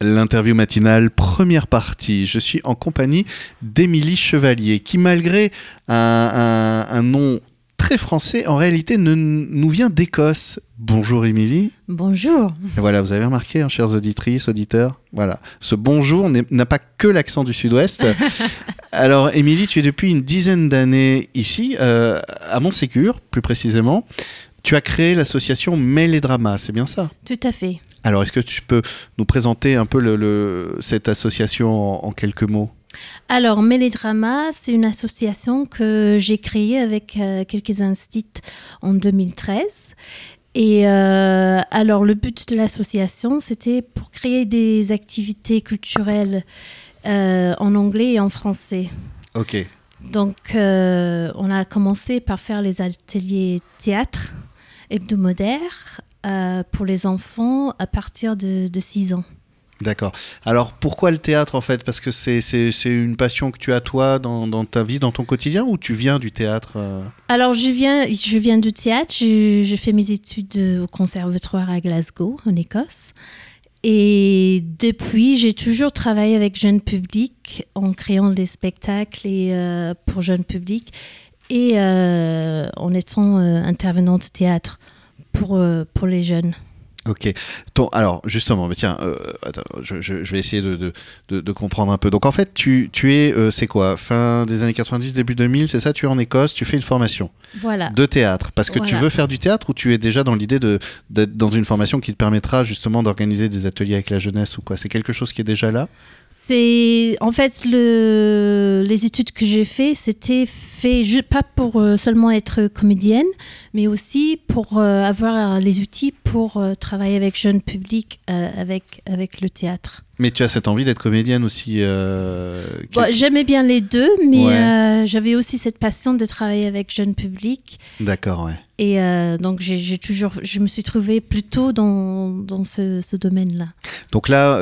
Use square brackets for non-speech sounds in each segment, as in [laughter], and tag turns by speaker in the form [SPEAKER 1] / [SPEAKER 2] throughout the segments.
[SPEAKER 1] L'interview matinale, première partie. Je suis en compagnie d'Émilie Chevalier, qui malgré un, un- un nom très français, en réalité ne, nous vient d'Écosse. Bonjour Émilie.
[SPEAKER 2] Bonjour.
[SPEAKER 1] Et voilà, vous avez remarqué, hein, chères auditrices, auditeurs, voilà, ce bonjour n'a pas que l'accent du sud-ouest. [laughs] Alors Émilie, tu es depuis une dizaine d'années ici, euh, à Montségur, plus précisément. Tu as créé l'association Mail et Drama, c'est bien ça?
[SPEAKER 2] Tout à fait.
[SPEAKER 1] Alors, est-ce que tu peux nous présenter un peu le, le- cette association en, en quelques mots?
[SPEAKER 2] Alors, Mélédrama, c'est une association que j'ai créée avec euh, quelques instits en 2013. Et euh, alors, le but de l'association, c'était pour créer des activités culturelles euh, en anglais et en français.
[SPEAKER 1] Ok,
[SPEAKER 2] Donc, on a commencé par faire les ateliers théâtre hebdomadaires euh, pour les enfants à partir de, de 6 ans.
[SPEAKER 1] d'accord. Alors, pourquoi le théâtre en fait? Parce que c'est une passion que tu as toi dans, dans ta vie, dans ton quotidien, ou tu viens du théâtre euh?
[SPEAKER 2] Alors, je viens, je viens du théâtre. Je, je fais mes études au conservatoire à Glasgow, en Écosse. Et depuis, j'ai toujours travaillé avec jeunes publics en créant des spectacles et, euh, pour jeunes publics et euh, en étant euh, intervenante de théâtre pour, euh, pour les jeunes.
[SPEAKER 1] Ok. Ton, alors, justement, mais tiens, euh, attends, je, je- je vais essayer de, de, de- de comprendre un peu. Donc, en fait, tu, tu es, euh, c'est quoi? Fin des années 90, début 2000, c'est ça? Tu es en Écosse, tu fais une formation
[SPEAKER 2] Voilà.
[SPEAKER 1] de théâtre. Parce que tu veux faire du théâtre ou tu es déjà dans l'idée d'être dans une formation qui te permettra justement d'organiser des ateliers avec la jeunesse ou quoi? C'est quelque chose qui est déjà là?
[SPEAKER 2] C'est en fait le, les études que j'ai fait, c'était fait pas pour euh, seulement être comédienne, mais aussi pour euh, avoir les outils pour euh, travailler avec jeunes publics euh, avec avec le théâtre.
[SPEAKER 1] Mais tu as cette envie d'être comédienne aussi euh,
[SPEAKER 2] J'aimais bien les deux, mais
[SPEAKER 1] Ouais.
[SPEAKER 2] euh, j'avais aussi cette passion de travailler avec jeunes publics.
[SPEAKER 1] D'accord, ouais.
[SPEAKER 2] Et euh, donc j'ai toujours, je me suis trouvée plutôt dans, dans ce, ce domaine-là.
[SPEAKER 1] Donc là,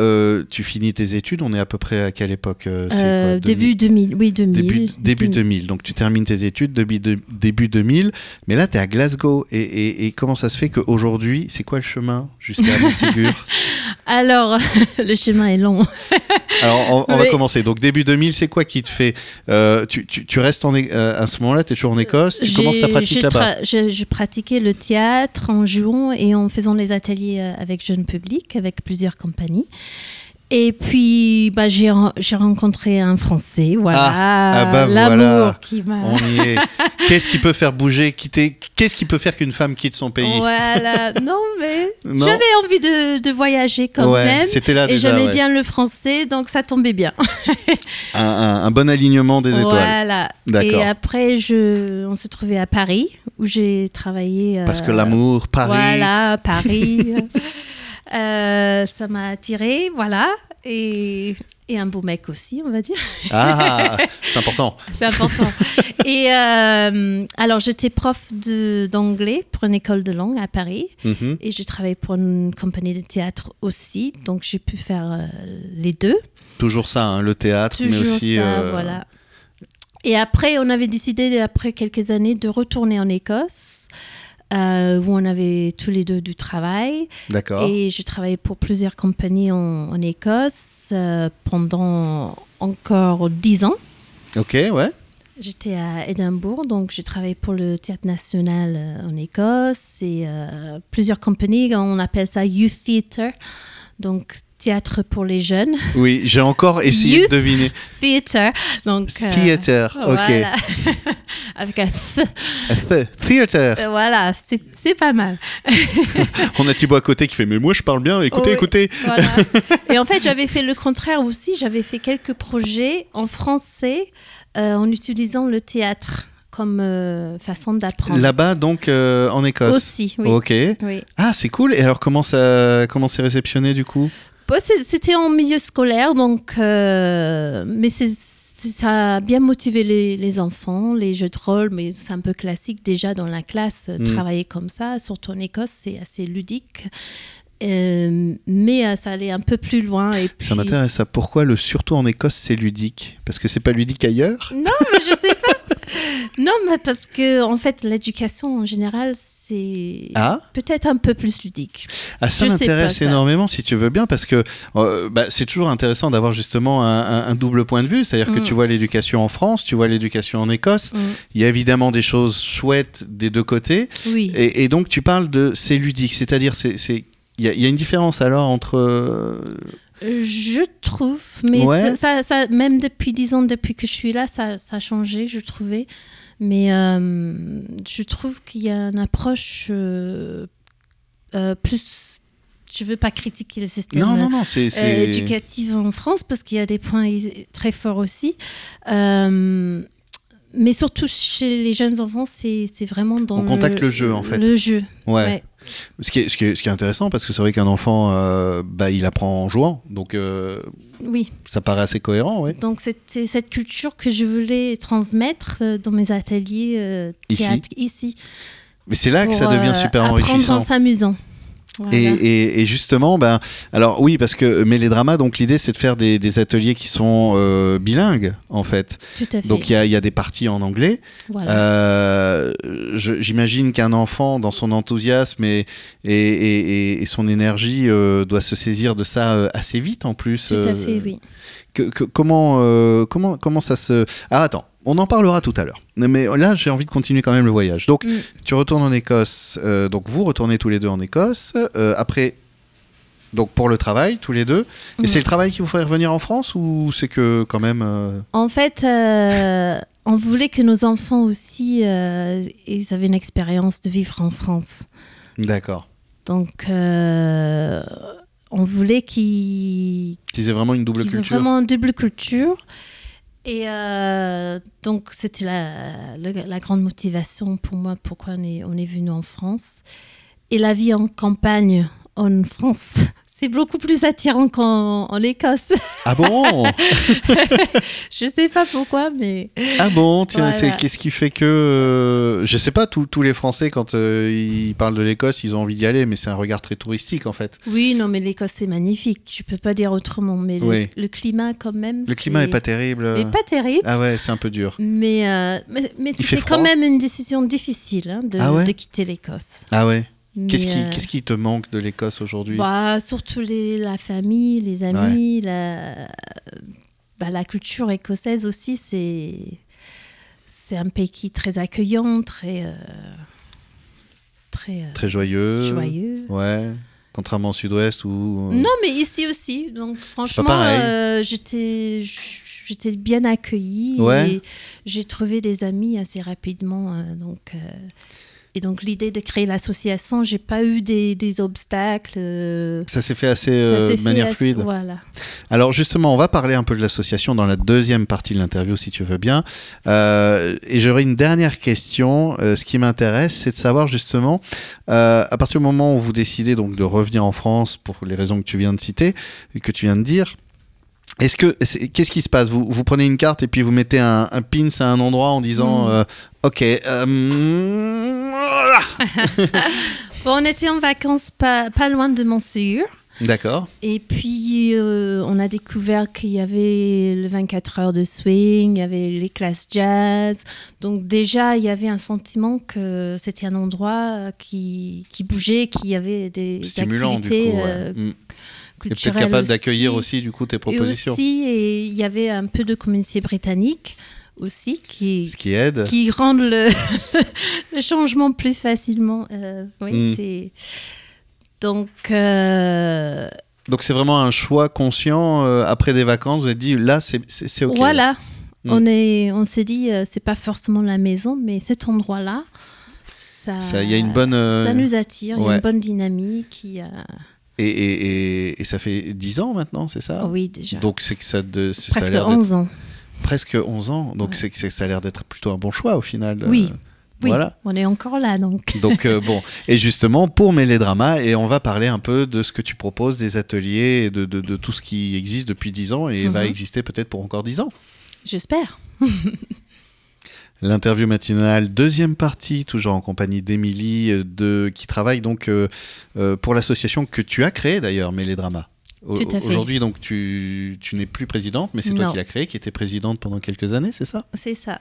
[SPEAKER 1] tu finis tes études, on est à peu près à quelle époque quoi, 2000?
[SPEAKER 2] début 2000, oui 2000.
[SPEAKER 1] Début, début
[SPEAKER 2] 2000.
[SPEAKER 1] 2000. Donc tu termines tes études début, de- début 2000. Mais là, tu es à Glasgow. Et, et- et comment ça se fait qu'aujourd'hui, c'est quoi le chemin jusqu'à [laughs] Montségur
[SPEAKER 2] Alors [laughs] le chemin est long. [laughs]
[SPEAKER 1] Alors, on, on va commencer. Donc début 2000, c'est quoi qui te fait euh, tu, tu- tu restes en, euh, à ce moment-là, tu es toujours en Écosse Tu commences ta pratique là-bas
[SPEAKER 2] je, je pratiquais le théâtre en jouant et en faisant des ateliers euh, avec jeunes publics, avec plusieurs compagnies. Et puis, bah, j'ai ren- j'ai rencontré un Français, voilà,
[SPEAKER 1] Ah, ah bah
[SPEAKER 2] l'amour
[SPEAKER 1] voilà.
[SPEAKER 2] qui m'a...
[SPEAKER 1] On y est. [laughs] Qu'est-ce qui peut faire bouger, quitter Qu'est-ce qui peut faire qu'une femme quitte son pays?
[SPEAKER 2] Voilà, non mais [laughs]
[SPEAKER 1] Non?
[SPEAKER 2] j'avais envie de, de voyager quand
[SPEAKER 1] Ouais,
[SPEAKER 2] même.
[SPEAKER 1] c'était là
[SPEAKER 2] Et
[SPEAKER 1] déjà.
[SPEAKER 2] j'aimais
[SPEAKER 1] ouais.
[SPEAKER 2] bien le français, donc ça tombait bien. [laughs]
[SPEAKER 1] Un, un- un bon alignement des étoiles.
[SPEAKER 2] Voilà.
[SPEAKER 1] D'accord.
[SPEAKER 2] Et après, je, on se trouvait à Paris, où j'ai travaillé.
[SPEAKER 1] Parce que
[SPEAKER 2] euh,
[SPEAKER 1] l'amour, Paris.
[SPEAKER 2] Voilà, Paris. Euh, ça m'a attiré, voilà. Et, et un beau mec aussi, on va dire.
[SPEAKER 1] Ah, [laughs] c'est important.
[SPEAKER 2] C'est important. et euh, alors, j'étais prof d'anglais pour une école de langue à Paris.
[SPEAKER 1] Mhm.
[SPEAKER 2] Et j'ai travaillé pour une compagnie de théâtre aussi. Donc, j'ai pu faire euh, les deux.
[SPEAKER 1] Toujours ça, hein, le théâtre, mais
[SPEAKER 2] Toujours
[SPEAKER 1] aussi.
[SPEAKER 2] ça, voilà. Et après, on avait décidé, après quelques années, de retourner en Écosse, euh, où on avait tous les deux du travail.
[SPEAKER 1] D'accord.
[SPEAKER 2] Et j'ai travaillé pour plusieurs compagnies en, en Écosse euh, pendant encore dix ans.
[SPEAKER 1] Ok, ouais.
[SPEAKER 2] J'étais à Édimbourg, donc j'ai travaillé pour le Théâtre National euh, en Écosse et euh, plusieurs compagnies, on appelle ça Youth Theatre, donc théâtre pour les jeunes.
[SPEAKER 1] Oui, j'ai encore essayé
[SPEAKER 2] Youth
[SPEAKER 1] de deviner.
[SPEAKER 2] Theatre, donc... euh,
[SPEAKER 1] Theater, ok.
[SPEAKER 2] Voilà. [laughs] Avec un th.
[SPEAKER 1] Th- Theater.
[SPEAKER 2] Euh, Voilà, c'est pas mal. [laughs]
[SPEAKER 1] On a Thibaut à côté qui fait Mais moi je parle bien, écoutez, écoutez.
[SPEAKER 2] Voilà. [laughs] Et en fait, j'avais fait le contraire aussi. J'avais fait quelques projets en français euh, en utilisant le théâtre comme euh, façon d'apprendre.
[SPEAKER 1] Là-bas, donc, euh, en Écosse.
[SPEAKER 2] Aussi, oui.
[SPEAKER 1] Ok.
[SPEAKER 2] oui.
[SPEAKER 1] Ah, c'est cool. Et alors, comment ça, comment c'est réceptionné du coup?
[SPEAKER 2] C'est- C'était en milieu scolaire, donc, euh, mais ça a bien motivé les, les enfants, les jeux de rôle, mais c'est un peu classique déjà dans la classe, euh,
[SPEAKER 1] Mm.
[SPEAKER 2] travailler comme ça, surtout en Écosse, c'est assez ludique. Euh, mais ça allait un peu plus loin. Et puis...
[SPEAKER 1] Ça m'intéresse. Pourquoi le surtout en Écosse c'est ludique? Parce que c'est pas ludique ailleurs?
[SPEAKER 2] Non, mais je sais pas. [laughs] non, mais parce que en fait, l'éducation en général, c'est
[SPEAKER 1] Ah
[SPEAKER 2] peut-être un peu plus ludique.
[SPEAKER 1] Ah, ça m'intéresse
[SPEAKER 2] ça.
[SPEAKER 1] énormément si tu veux bien parce que euh, bah, c'est toujours intéressant d'avoir justement un, un- un double point de vue, c'est-à-dire que
[SPEAKER 2] Mm.
[SPEAKER 1] tu vois l'éducation en France, tu vois l'éducation en Écosse.
[SPEAKER 2] Mm.
[SPEAKER 1] Il y a évidemment des choses chouettes des deux côtés
[SPEAKER 2] Oui.
[SPEAKER 1] et, et donc tu parles de c'est ludique, c'est-à-dire c'est il y, a- il y a une différence alors entre Euh,
[SPEAKER 2] Je trouve, mais
[SPEAKER 1] Ouais.
[SPEAKER 2] ça, même depuis, disons, depuis que je suis là, ça, ça a changé, je trouvais. Mais euh, je trouve qu'il y a une approche euh, euh, plus. Je veux pas critiquer le système
[SPEAKER 1] non
[SPEAKER 2] éducatif en France parce qu'il y a des points très forts aussi. Euh, mais surtout chez les jeunes enfants, c'est vraiment dans
[SPEAKER 1] On contacte le jeu, en fait.
[SPEAKER 2] Le jeu.
[SPEAKER 1] ouais.
[SPEAKER 2] ouais.
[SPEAKER 1] Ce qui est ce qui est ce qui est intéressant parce que c'est vrai qu'un enfant euh, bah il apprend en jouant donc euh,
[SPEAKER 2] Oui.
[SPEAKER 1] ça paraît assez cohérent ouais.
[SPEAKER 2] Donc c'était cette culture que je voulais transmettre euh, dans mes ateliers euh,
[SPEAKER 1] Ici.
[SPEAKER 2] théâtre ici.
[SPEAKER 1] Mais c'est là que ça devient super
[SPEAKER 2] apprendre
[SPEAKER 1] enrichissant.
[SPEAKER 2] en s'amusant. Voilà.
[SPEAKER 1] Et, et- et justement, ben, alors oui, parce que Mélédrama, donc l'idée c'est de faire des, des ateliers qui sont euh, bilingues en fait.
[SPEAKER 2] Tout à fait.
[SPEAKER 1] Donc il y a, il y a des parties en anglais.
[SPEAKER 2] Voilà.
[SPEAKER 1] Euh, J'imagine qu'un enfant, dans son enthousiasme et, son énergie, euh, doit se saisir de ça assez vite en plus.
[SPEAKER 2] Tout à fait, oui.
[SPEAKER 1] Que- que- comment, euh, comment, comment ça se... Ah attends, on en parlera tout à l'heure. Mais là, j'ai envie de continuer quand même le voyage. Donc,
[SPEAKER 2] Mm.
[SPEAKER 1] tu retournes en Écosse. euh, donc, vous retournez tous les deux en Écosse. euh, après, donc pour le travail, tous les deux. Et
[SPEAKER 2] Mm.
[SPEAKER 1] c'est le travail qui vous ferait revenir en France ou c'est que quand même... euh,
[SPEAKER 2] En fait, euh, on voulait que nos enfants aussi, euh, ils avaient une expérience de vivre en France.
[SPEAKER 1] D'accord.
[SPEAKER 2] Donc, on voulait qu'ils
[SPEAKER 1] Qu'ils aient vraiment une double culture.
[SPEAKER 2] vraiment une double culture. Et euh, donc, c'était la, la, la grande motivation pour moi, pourquoi on est, on est venu en France. Et la vie en campagne en France, c'est beaucoup plus attirant qu'en en Écosse.
[SPEAKER 1] Ah bon [laughs] [laughs]
[SPEAKER 2] Je sais pas pourquoi, mais
[SPEAKER 1] Ah bon Tiens,
[SPEAKER 2] Voilà.
[SPEAKER 1] c'est qu'est-ce qui fait que... euh, je sais pas, tous les Français, quand euh, ils parlent de l'Écosse, ils ont envie d'y aller, mais c'est un regard très touristique en fait.
[SPEAKER 2] oui, non, mais l'Écosse c'est magnifique. Je peux pas dire autrement, mais le-
[SPEAKER 1] Oui.
[SPEAKER 2] le, climat quand même.
[SPEAKER 1] Le climat est pas terrible.
[SPEAKER 2] est pas terrible.
[SPEAKER 1] Ah ouais, c'est un peu dur.
[SPEAKER 2] Mais, euh, mais, mais c'était quand même une décision difficile hein, de,
[SPEAKER 1] Ah ouais
[SPEAKER 2] de quitter l'Écosse.
[SPEAKER 1] Ah ouais Qu'est-ce
[SPEAKER 2] Mais,
[SPEAKER 1] qui,
[SPEAKER 2] euh,
[SPEAKER 1] qu'est-ce qui te manque de l'Écosse aujourd'hui?
[SPEAKER 2] Bah, Surtout les, la famille, les amis, la, bah, la culture écossaise aussi, c'est un pays qui est très accueillant, très, euh, très, euh,
[SPEAKER 1] Très joyeux.
[SPEAKER 2] joyeux.
[SPEAKER 1] Ouais. Contrairement au sud-ouest où. euh,
[SPEAKER 2] Non, mais ici aussi. Donc, franchement, euh, j'étais j'étais bien accueillie.
[SPEAKER 1] Ouais.
[SPEAKER 2] Et j'ai trouvé des amis assez rapidement. euh, donc, euh, et donc, l'idée de créer l'association, j'ai pas eu des, des obstacles. euh,
[SPEAKER 1] Ça s'est fait assez euh, de
[SPEAKER 2] fait
[SPEAKER 1] manière
[SPEAKER 2] assez-
[SPEAKER 1] fluide.
[SPEAKER 2] Voilà.
[SPEAKER 1] Alors justement, on va parler un peu de l'association dans la deuxième partie de l'interview, si tu veux bien. Euh, et j'aurais une dernière question. Ce qui m'intéresse, c'est de savoir justement, à partir du moment où vous décidez donc de revenir en France pour les raisons que tu viens de citer, que tu viens de dire. Est-ce que qu'est-ce qui se passe? Vous, vous prenez une carte et puis vous mettez un, un pins à un endroit en disant
[SPEAKER 2] Mm.
[SPEAKER 1] euh, ok euh, voilà. [laughs]
[SPEAKER 2] Bon, on était en vacances pas, pas loin de Montségur.
[SPEAKER 1] d'accord
[SPEAKER 2] Et puis, euh, on a découvert qu'il y avait le 24 heures de swing, il y avait les classes jazz. Donc déjà, il y avait un sentiment que c'était un endroit qui, qui bougeait, qui avait des
[SPEAKER 1] stimulant du coup
[SPEAKER 2] activités
[SPEAKER 1] ouais.
[SPEAKER 2] euh,
[SPEAKER 1] Mm. et peut-être capable d'accueillir
[SPEAKER 2] aussi.
[SPEAKER 1] du coup tes
[SPEAKER 2] Et
[SPEAKER 1] propositions
[SPEAKER 2] aussi, et il y avait un peu de communauté britannique aussi qui,
[SPEAKER 1] ce qui aide
[SPEAKER 2] qui rendent le, [laughs] le changement plus facilement. Euh, oui,
[SPEAKER 1] Mm.
[SPEAKER 2] c'est... Donc... euh,
[SPEAKER 1] Donc c'est vraiment un choix conscient euh, après des vacances. Vous avez dit là c'est ok.
[SPEAKER 2] Voilà.
[SPEAKER 1] Mm.
[SPEAKER 2] On est, on s'est dit, c'est pas forcément la maison, mais cet endroit-là, ça,
[SPEAKER 1] Ça, y a une bonne,
[SPEAKER 2] ça nous attire, il y a
[SPEAKER 1] ouais.
[SPEAKER 2] une bonne dynamique. y a-
[SPEAKER 1] Et, et, et, et ça fait 10 ans maintenant, c'est ça?
[SPEAKER 2] Oui, déjà.
[SPEAKER 1] Donc c'est que ça, de, ça
[SPEAKER 2] Presque
[SPEAKER 1] d'être
[SPEAKER 2] 11 ans.
[SPEAKER 1] Presque 11 ans. Donc
[SPEAKER 2] Ouais.
[SPEAKER 1] c'est ça a l'air d'être plutôt un bon choix au final.
[SPEAKER 2] Oui.
[SPEAKER 1] Euh,
[SPEAKER 2] Oui,
[SPEAKER 1] Voilà.
[SPEAKER 2] on est encore là, donc. [laughs]
[SPEAKER 1] Donc euh, bon, et justement pour Mélédrama, et on va parler un peu de ce que tu proposes, des ateliers, et de, de, de tout ce qui existe depuis 10 ans et va
[SPEAKER 2] Mhm.
[SPEAKER 1] exister peut-être pour encore 10 ans.
[SPEAKER 2] J'espère.
[SPEAKER 1] L'interview matinale, deuxième partie, toujours en compagnie d'Émilie, euh, de, qui travaille donc euh, euh, pour l'association que tu as créée d'ailleurs, Mélédrama. Aujourd'hui, donc, tu, tu n'es plus présidente, mais c'est toi qui l'as créée, qui étais présidente pendant quelques années, c'est ça?
[SPEAKER 2] C'est ça.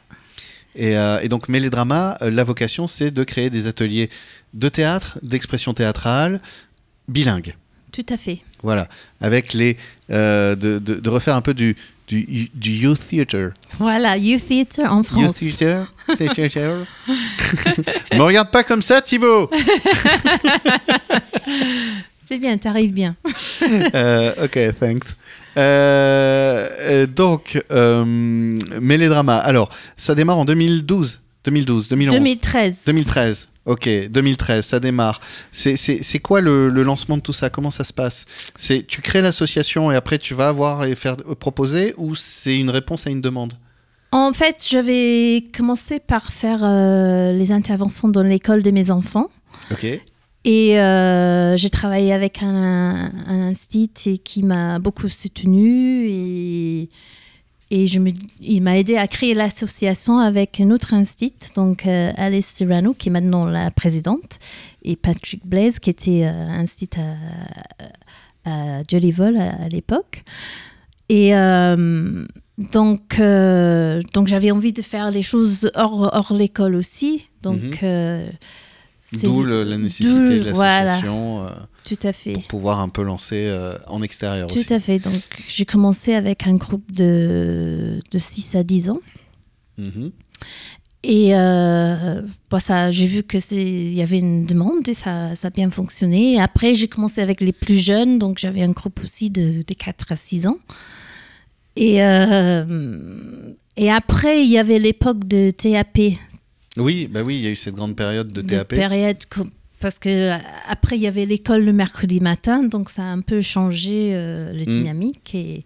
[SPEAKER 1] Et, euh, et donc, Mélédrama, euh, la vocation, c'est de créer des ateliers de théâtre, d'expression théâtrale, bilingues.
[SPEAKER 2] Tout à fait.
[SPEAKER 1] Voilà, avec les euh, de, de, de refaire un peu du du, du youth theater.
[SPEAKER 2] Voilà, Youth Theatre en
[SPEAKER 1] Youth
[SPEAKER 2] France.
[SPEAKER 1] theater, c'est theater. [laughs] Me regarde pas comme ça, Thibaut. [laughs]
[SPEAKER 2] C'est bien, t'arrives bien. [laughs]
[SPEAKER 1] Euh, ok, thanks. Euh, donc, euh, Mélédrama. Alors, ça démarre en 2012, 2012, 2011,
[SPEAKER 2] 2013.
[SPEAKER 1] 2013. Ok, 2013, ça démarre. C'est- quoi le, le lancement de tout ça? Comment ça se passe? C'est tu crées l'association et après tu vas avoir et faire euh, proposer ou c'est une réponse à une demande?
[SPEAKER 2] En fait, j'avais commencé par faire euh, les interventions dans l'école de mes enfants.
[SPEAKER 1] Ok.
[SPEAKER 2] Et euh, j'ai travaillé avec un, un institut qui m'a beaucoup soutenu et, et je me, il m'a aidé à créer l'association avec un autre institut, donc euh, Alice Serrano qui est maintenant la présidente et Patrick Blaise qui était euh, institut à, à Jolly Vol à, à l'époque. Et euh, donc, donc j'avais envie de faire les choses hors, hors l'école aussi. Donc,
[SPEAKER 1] Mhm. D'où la nécessité de
[SPEAKER 2] d'où- voilà.
[SPEAKER 1] l'association euh,
[SPEAKER 2] tout à fait.
[SPEAKER 1] pour pouvoir un peu lancer euh, en extérieur aussi.
[SPEAKER 2] Tout à fait. Donc, j'ai commencé avec un groupe de, de 6 à 10 ans.
[SPEAKER 1] Mhm.
[SPEAKER 2] Et euh, bah, ça, j'ai vu que c'est, il y avait une demande et ça, ça a bien fonctionné. Et après, j'ai commencé avec les plus jeunes. Donc, j'avais un groupe aussi de, de 4 à 6 ans. Et, euh, et après, il y avait l'époque de TAP.
[SPEAKER 1] Oui, bah oui, il y a eu cette grande période de TAP.
[SPEAKER 2] période co- parce que euh, après il y avait l'école le mercredi matin, donc ça a un peu changé euh, les
[SPEAKER 1] Mm.
[SPEAKER 2] dynamiques et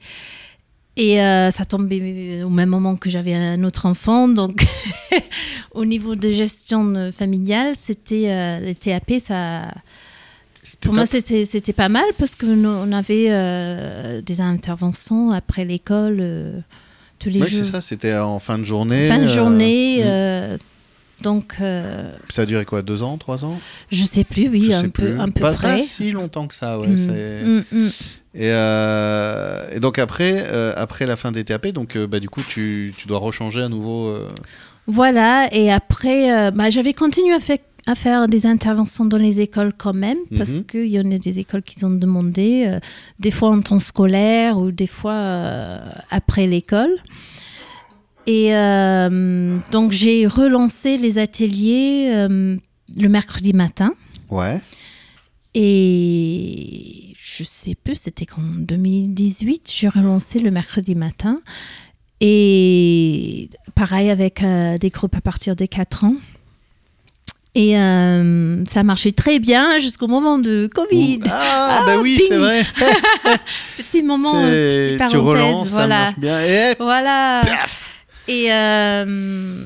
[SPEAKER 2] et euh, ça tombait au même moment que j'avais un autre enfant, donc [laughs] au niveau de gestion familiale, c'était euh, les TAP, ça. Pour moi,
[SPEAKER 1] top.
[SPEAKER 2] c'était c'était pas mal parce que nous, on avait euh, des interventions après l'école tous les
[SPEAKER 1] Oui,
[SPEAKER 2] jours.
[SPEAKER 1] c'est ça, c'était en fin de journée.
[SPEAKER 2] Fin de journée.
[SPEAKER 1] mm.
[SPEAKER 2] Donc, euh,
[SPEAKER 1] Ça a duré quoi, deux ans, trois ans?
[SPEAKER 2] je sais plus, oui,
[SPEAKER 1] Je
[SPEAKER 2] un peu,
[SPEAKER 1] plus.
[SPEAKER 2] un peu
[SPEAKER 1] pas,
[SPEAKER 2] près.
[SPEAKER 1] pas si longtemps que ça, ouais.
[SPEAKER 2] Mm, mm, mm.
[SPEAKER 1] Et, euh, et donc après, euh, après la fin des TAP, donc bah, du coup tu, tu dois rechanger à nouveau.
[SPEAKER 2] Voilà, et après, bah, j'avais continué à, fait- à faire des interventions dans les écoles quand même, parce
[SPEAKER 1] Mhm.
[SPEAKER 2] qu'il y en a des écoles qui ont demandé, des fois en temps scolaire ou des fois après l'école. Et euh, donc j'ai relancé les ateliers euh, le mercredi matin.
[SPEAKER 1] Ouais.
[SPEAKER 2] Et je sais plus, c'était qu'en 2018, j'ai relancé le mercredi matin. Et pareil avec euh, des groupes à partir des 4 ans. Et euh, ça marchait très bien jusqu'au moment de Covid.
[SPEAKER 1] Ah,
[SPEAKER 2] Ah,
[SPEAKER 1] bah oui,
[SPEAKER 2] bing.
[SPEAKER 1] c'est vrai. [laughs]
[SPEAKER 2] Petit moment, petite
[SPEAKER 1] tu
[SPEAKER 2] parenthèse.
[SPEAKER 1] relances, ça
[SPEAKER 2] voilà.
[SPEAKER 1] marche bien. Et
[SPEAKER 2] Voilà.
[SPEAKER 1] paf
[SPEAKER 2] Et euh,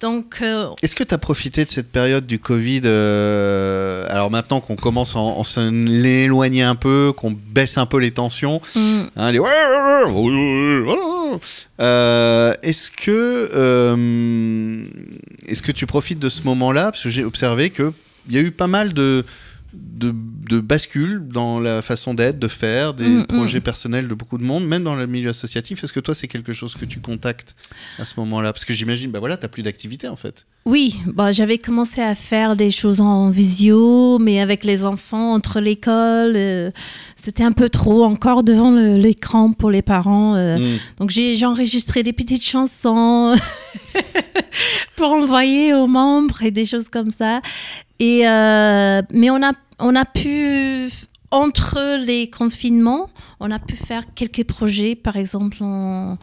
[SPEAKER 2] donc, euh,
[SPEAKER 1] Est-ce que tu as profité de cette période du Covid euh, Alors maintenant qu'on commence à en, en s'en éloigner un peu, qu'on baisse un peu les tensions,
[SPEAKER 2] hmm,
[SPEAKER 1] Hein, les... Euh, est-ce que euh, est-ce que tu profites de ce moment-là? Parce que j'ai observé que il y a eu pas mal de de, de bascules dans la façon d'être, de faire, des
[SPEAKER 2] Mm, mm.
[SPEAKER 1] projets personnels de beaucoup de monde, même dans le milieu associatif. Est-ce que toi, c'est quelque chose que tu contactes à ce moment-là? Parce que j'imagine, bah voilà, t'as plus d'activité en fait.
[SPEAKER 2] Oui, bon, j'avais commencé à faire des choses en visio, mais avec les enfants entre l'école, euh, c'était un peu trop encore devant l'écran pour les parents. euh.
[SPEAKER 1] Mm.
[SPEAKER 2] Donc j'ai j'ai enregistré des petites chansons [laughs] pour envoyer aux membres et des choses comme ça. Et euh, mais on a on a pu entre les confinements, on a pu faire quelques projets. Par exemple, en-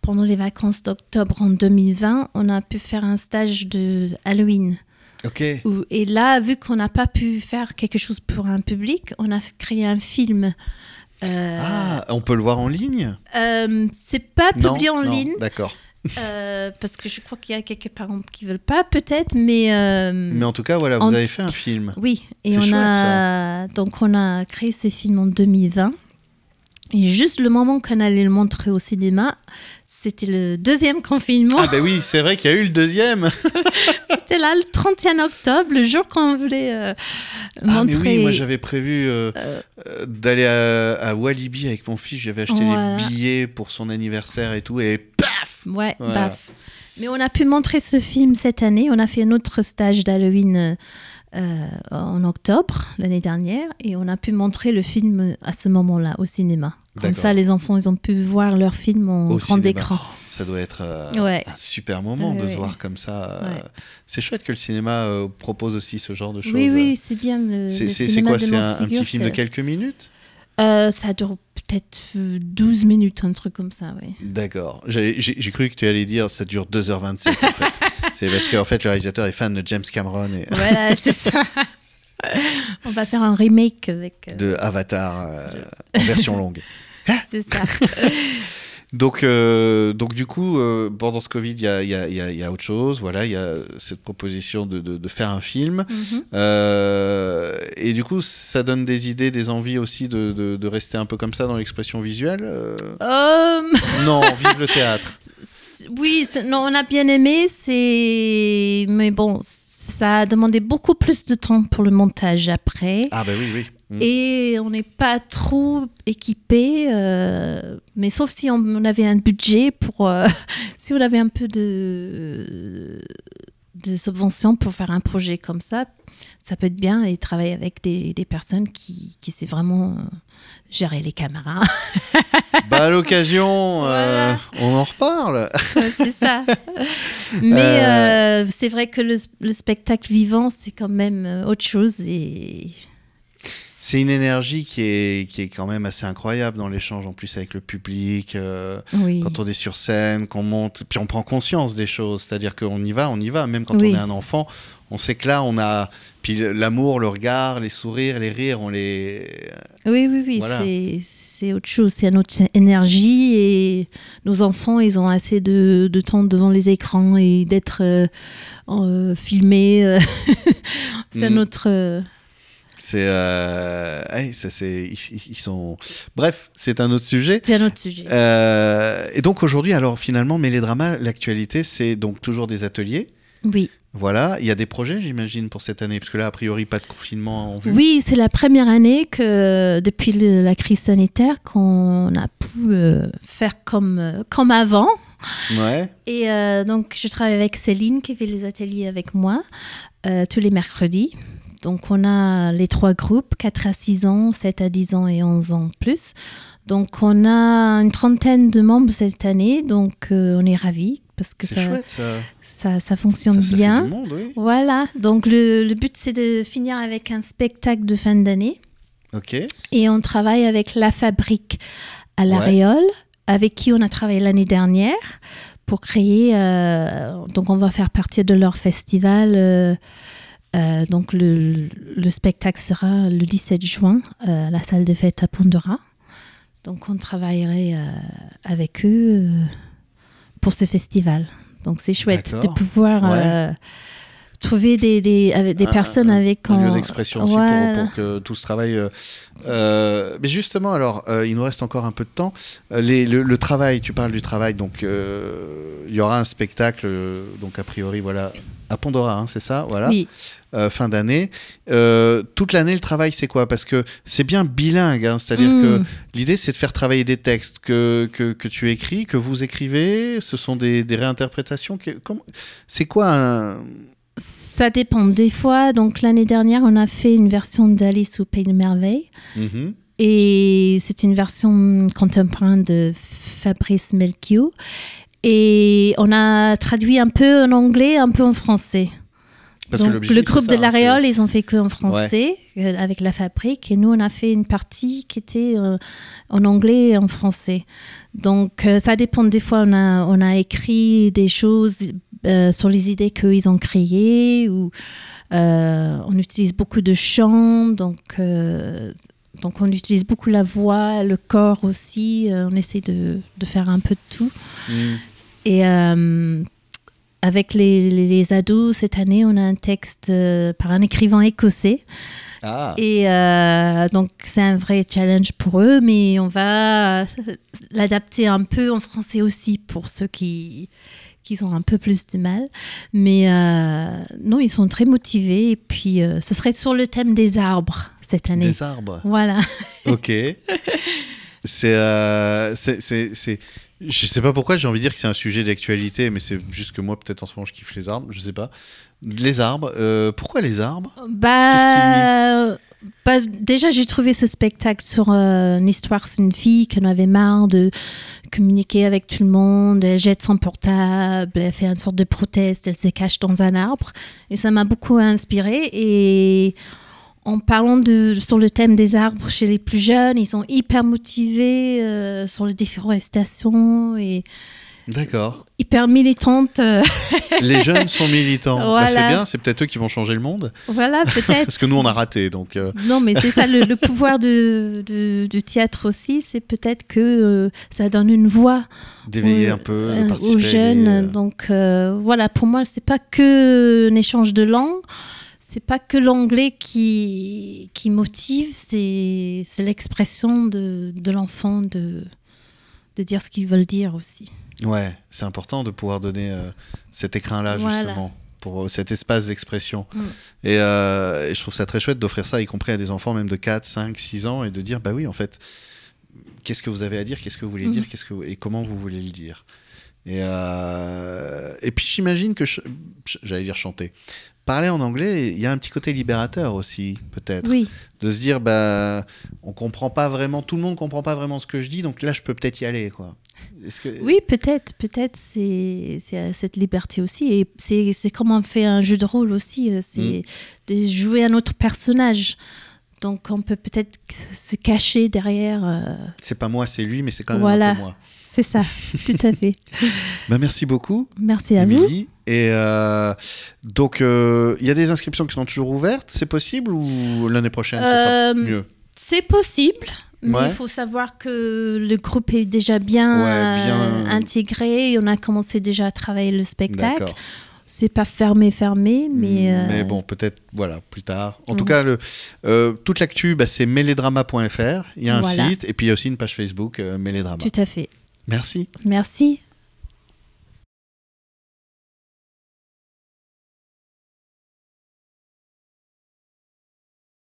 [SPEAKER 2] pendant les vacances d'octobre en 2020, on a pu faire un stage de Halloween.
[SPEAKER 1] Ok.
[SPEAKER 2] Où- et là, vu qu'on n'a pas pu faire quelque chose pour un public, on a créé un film. Euh,
[SPEAKER 1] Ah, on peut le voir en ligne?
[SPEAKER 2] euh, c'est pas
[SPEAKER 1] Non
[SPEAKER 2] publié en
[SPEAKER 1] Non,
[SPEAKER 2] ligne
[SPEAKER 1] D'accord.
[SPEAKER 2] Euh, parce que je crois qu'il y a quelques parents qui veulent pas, peut-être, mais, euh,
[SPEAKER 1] Mais en tout cas, voilà, vous avez fait un film.
[SPEAKER 2] oui. Et on
[SPEAKER 1] chouette,
[SPEAKER 2] a donc on a créé ce film en 2020. Et juste le moment qu'on allait le montrer au cinéma, c'était le deuxième [laughs] confinement.
[SPEAKER 1] Ah, bah oui, c'est vrai qu'il y a eu le deuxième. [laughs]
[SPEAKER 2] C'était là le 31 octobre, le jour qu'on voulait euh,
[SPEAKER 1] Ah, mais
[SPEAKER 2] montrer.
[SPEAKER 1] oui, moi j'avais prévu euh, euh, d'aller à, à Walibi avec mon fils. J'avais acheté
[SPEAKER 2] Voilà.
[SPEAKER 1] les billets pour son anniversaire et tout. Et
[SPEAKER 2] Ouais,
[SPEAKER 1] Voilà.
[SPEAKER 2] baf. Mais on a pu montrer ce film cette année. On a fait un autre stage d'Halloween euh, euh, en octobre l'année dernière et on a pu montrer le film à ce moment-là au cinéma. Comme ça, les enfants, ils ont pu voir leur film en
[SPEAKER 1] Au
[SPEAKER 2] grand
[SPEAKER 1] cinéma.
[SPEAKER 2] écran.
[SPEAKER 1] Oh, ça doit être euh,
[SPEAKER 2] Ouais.
[SPEAKER 1] un super moment de se voir comme ça.
[SPEAKER 2] Ouais.
[SPEAKER 1] C'est chouette que le cinéma propose aussi ce genre de choses.
[SPEAKER 2] Oui, oui, c'est bien. Le,
[SPEAKER 1] C'est quoi C'est un, un petit film de quelques minutes?
[SPEAKER 2] Ça dure peut-être euh, 12 minutes, un truc comme ça, oui.
[SPEAKER 1] D'accord. J'ai cru que tu allais dire ça dure 2h27 en fait. [laughs] C'est parce qu'en fait le réalisateur est fan de James Cameron et
[SPEAKER 2] Voilà, c'est ça. [laughs] On va faire un remake avec. euh,
[SPEAKER 1] de Avatar euh, en version longue. [laughs]
[SPEAKER 2] C'est ça.
[SPEAKER 1] Donc, euh, donc du coup, euh, pendant ce Covid, il y a, il y a- il y a- il y a autre chose. Voilà, il y a cette proposition de, de- de faire un film.
[SPEAKER 2] Mhm.
[SPEAKER 1] Euh, et du coup, ça donne des idées, des envies aussi de, rester un peu comme ça dans l'expression visuelle. euh
[SPEAKER 2] Euh, [laughs]
[SPEAKER 1] Non, vive le théâtre. [laughs]
[SPEAKER 2] oui, non, on a bien aimé, c'est. Mais bon, ça a demandé beaucoup plus de temps pour le montage après.
[SPEAKER 1] Ah bah oui, oui. Mm.
[SPEAKER 2] Et on n'est pas trop équipé, euh, mais sauf si on, on avait un budget pour, euh, [laughs] si on avait un peu de de subvention pour faire un projet comme ça, ça peut être bien et travailler avec des, des personnes qui, qui savent vraiment euh, gérer les caméras. [laughs]
[SPEAKER 1] Bah à l'occasion, euh, on en reparle. [laughs]
[SPEAKER 2] c'est ça. Mais euh, c'est vrai que le, le spectacle vivant, c'est quand même autre chose et
[SPEAKER 1] C'est une énergie qui est, qui est quand même assez incroyable dans l'échange en plus avec le public. euh,
[SPEAKER 2] oui.
[SPEAKER 1] quand on est sur scène, qu'on monte, puis on prend conscience des choses. C'est-à-dire qu'on y va, on y va. Même quand
[SPEAKER 2] Oui.
[SPEAKER 1] on est un enfant, on sait que là, on a. Puis l'amour, le regard, les sourires, les rires, on les.
[SPEAKER 2] Oui, oui, oui,
[SPEAKER 1] Voilà.
[SPEAKER 2] c'est, autre chose, c'est une autre énergie et nos enfants, ils ont assez de, de temps devant les écrans et d'être euh, euh, filmés. [laughs] c'est
[SPEAKER 1] Mm.
[SPEAKER 2] un autre... euh,
[SPEAKER 1] C'est. euh, c'est. Ils, ils sont. Bref, c'est un autre sujet.
[SPEAKER 2] c'est un autre sujet.
[SPEAKER 1] Euh, et donc aujourd'hui, alors finalement, Mélédrama, l'actualité, c'est donc toujours des ateliers.
[SPEAKER 2] Oui.
[SPEAKER 1] Voilà, il y a des projets, j'imagine, pour cette année, parce que là, a priori, pas de confinement en vue.
[SPEAKER 2] oui, c'est la première année que, depuis le- la crise sanitaire, qu'on a pu euh, faire comme, euh, comme avant.
[SPEAKER 1] Ouais.
[SPEAKER 2] Et donc, je travaille avec Céline qui fait les ateliers avec moi tous les mercredis. Donc, on a les trois groupes, 4 à 6 ans, 7 à 10 ans et 11 ans plus. Donc, on a une trentaine de membres cette année. Donc, euh, on est ravis parce que ça,
[SPEAKER 1] chouette, ça.
[SPEAKER 2] ça, ça fonctionne bien.
[SPEAKER 1] monde, oui.
[SPEAKER 2] Voilà. Donc, le, le but, c'est de finir avec un spectacle de fin d'année.
[SPEAKER 1] Ok.
[SPEAKER 2] Et on travaille avec La Fabrique à La
[SPEAKER 1] Ouais.
[SPEAKER 2] Réole, avec qui on a travaillé l'année dernière pour créer. euh, donc, on va faire partie de leur festival. euh, euh, donc, le, le spectacle sera le 17 juin euh, à la salle de fête à Pondora. Donc, on travaillerait euh, avec eux pour ce festival. Donc, c'est chouette de pouvoir
[SPEAKER 1] Ouais.
[SPEAKER 2] Trouver des, des, avec des
[SPEAKER 1] Un-
[SPEAKER 2] personnes
[SPEAKER 1] un-
[SPEAKER 2] avec
[SPEAKER 1] un lieu d'expression aussi
[SPEAKER 2] Voilà.
[SPEAKER 1] pour, pour que tout ce travail. euh, euh, mais justement, alors, euh, il nous reste encore un peu de temps. Les- le, le travail, tu parles du travail, donc euh, il y aura un spectacle, donc a priori, voilà, à Pandora, hein, c'est ça, voilà,
[SPEAKER 2] Oui.
[SPEAKER 1] fin d'année. Toute l'année, le travail, c'est quoi? Parce que c'est bien bilingue, hein, c'est-à-dire que l'idée, c'est de faire travailler des textes que, que, que tu écris, que vous écrivez. Ce sont des, des réinterprétations. C'est quoi un.
[SPEAKER 2] Ça dépend des fois. Donc l'année dernière, on a fait une version d'Alice au Pays de Merveilles.
[SPEAKER 1] Mhm.
[SPEAKER 2] Et c'est une version contemporaine de Fabrice Melchior. Et on a traduit un peu en anglais, un peu en français.
[SPEAKER 1] Parce que
[SPEAKER 2] Donc, le groupe de
[SPEAKER 1] hein, c'est-
[SPEAKER 2] Réole, ils ont fait que en français euh, avec la fabrique. Et nous, on a fait une partie qui était euh, en anglais et en français. Donc, euh, ça dépend. Des fois, on a, on a écrit des choses euh, sur les idées qu'ils ont créées. Ou euh, on utilise beaucoup de chants. Donc, euh, donc, on utilise beaucoup la voix, le corps aussi. On essaie de, de faire un peu de tout.
[SPEAKER 1] Mm.
[SPEAKER 2] Et avec les, les- les ados, cette année, on a un texte par un écrivain écossais.
[SPEAKER 1] Ah.
[SPEAKER 2] Et euh, donc, c'est un vrai challenge pour eux, mais on va l'adapter un peu en français aussi pour ceux qui, qui ont un peu plus de mal. Mais euh, non, ils sont très motivés. Et puis, euh, ce serait sur le thème des arbres cette année.
[SPEAKER 1] Des arbres.
[SPEAKER 2] Voilà.
[SPEAKER 1] Ok. [laughs] c'est, euh, c'est, c'est, c'est- Je sais pas pourquoi j'ai envie de dire que c'est un sujet d'actualité, mais c'est juste que moi, peut-être en ce moment, je kiffe les arbres, je sais pas. Les arbres, euh, pourquoi les arbres?
[SPEAKER 2] Bah, bah, déjà, j'ai trouvé ce spectacle sur euh, une histoire sur une fille qui en avait marre de communiquer avec tout le monde. Elle jette son portable, elle fait une sorte de proteste, elle se cache dans un arbre. Et ça m'a beaucoup inspiré. Et en parlant de, sur le thème des arbres chez les plus jeunes, ils sont hyper motivés euh, sur la déforestation et
[SPEAKER 1] D'accord.
[SPEAKER 2] hyper militantes. euh, [laughs]
[SPEAKER 1] Les jeunes sont militants. Bah, c'est bien, c'est peut-être eux qui vont changer le monde.
[SPEAKER 2] voilà, [laughs] peut-être.
[SPEAKER 1] Parce que nous, on a raté. Donc, euh,
[SPEAKER 2] Non, mais c'est ça le, le [laughs] pouvoir de, de- du théâtre aussi, c'est peut-être que euh, ça donne une voix
[SPEAKER 1] d'éveiller un peu,
[SPEAKER 2] euh, aux jeunes. Donc voilà, pour moi, c'est pas que un échange de langue, c'est pas que l'anglais qui, qui motive, c'est l'expression de, de l'enfant de, de dire ce qu'ils veulent dire aussi.
[SPEAKER 1] Ouais, c'est important de pouvoir donner euh, cet écrin-là,
[SPEAKER 2] Voilà.
[SPEAKER 1] justement, pour euh, cet espace d'expression.
[SPEAKER 2] Mm.
[SPEAKER 1] Et, euh, et je trouve ça très chouette d'offrir ça, y compris à des enfants même de 4, 5, 6 ans, et de dire, bah oui, en fait, qu'est-ce que vous avez à dire, qu'est-ce que vous voulez
[SPEAKER 2] Mm.
[SPEAKER 1] dire, qu'est-ce que vous- et comment vous voulez le dire. Et, euh, et puis j'imagine que, j'allais dire chanter, parler en anglais, il y a un petit côté libérateur aussi, peut-être
[SPEAKER 2] Oui,
[SPEAKER 1] de se dire bah on comprend pas vraiment tout le monde comprend pas vraiment ce que je dis donc là je peux peut-être y aller quoi que
[SPEAKER 2] oui peut-être, peut-être c'est c'est, euh, cette liberté aussi. Et c'est comme on fait un jeu de rôle aussi, euh, c'est de jouer un autre personnage. Donc on peut peut-être se cacher derrière. euh,
[SPEAKER 1] c'est pas moi c'est lui mais c'est quand même
[SPEAKER 2] Voilà.
[SPEAKER 1] un peu moi
[SPEAKER 2] C'est ça, tout à fait. [laughs]
[SPEAKER 1] bah merci beaucoup
[SPEAKER 2] Merci à vous.
[SPEAKER 1] Et euh, donc euh, il y a des inscriptions qui sont toujours ouvertes c'est possible ou l'année prochaine ça sera
[SPEAKER 2] Euh,
[SPEAKER 1] mieux?
[SPEAKER 2] C'est possible, mais
[SPEAKER 1] Ouais.
[SPEAKER 2] il faut savoir que le groupe est déjà bien,
[SPEAKER 1] Ouais, bien-
[SPEAKER 2] intégré. et On a commencé déjà à travailler le spectacle. C'est pas fermé, fermé, mais.
[SPEAKER 1] Mm,
[SPEAKER 2] euh,
[SPEAKER 1] mais bon peut-être voilà plus tard en
[SPEAKER 2] Mm.
[SPEAKER 1] tout cas le, euh, toute l'actu bah, c'est mélédrama.fr il y a un
[SPEAKER 2] Voilà.
[SPEAKER 1] site et puis il y a aussi une page Facebook euh, Mélédrama
[SPEAKER 2] Tout à fait.
[SPEAKER 1] Merci
[SPEAKER 2] Merci.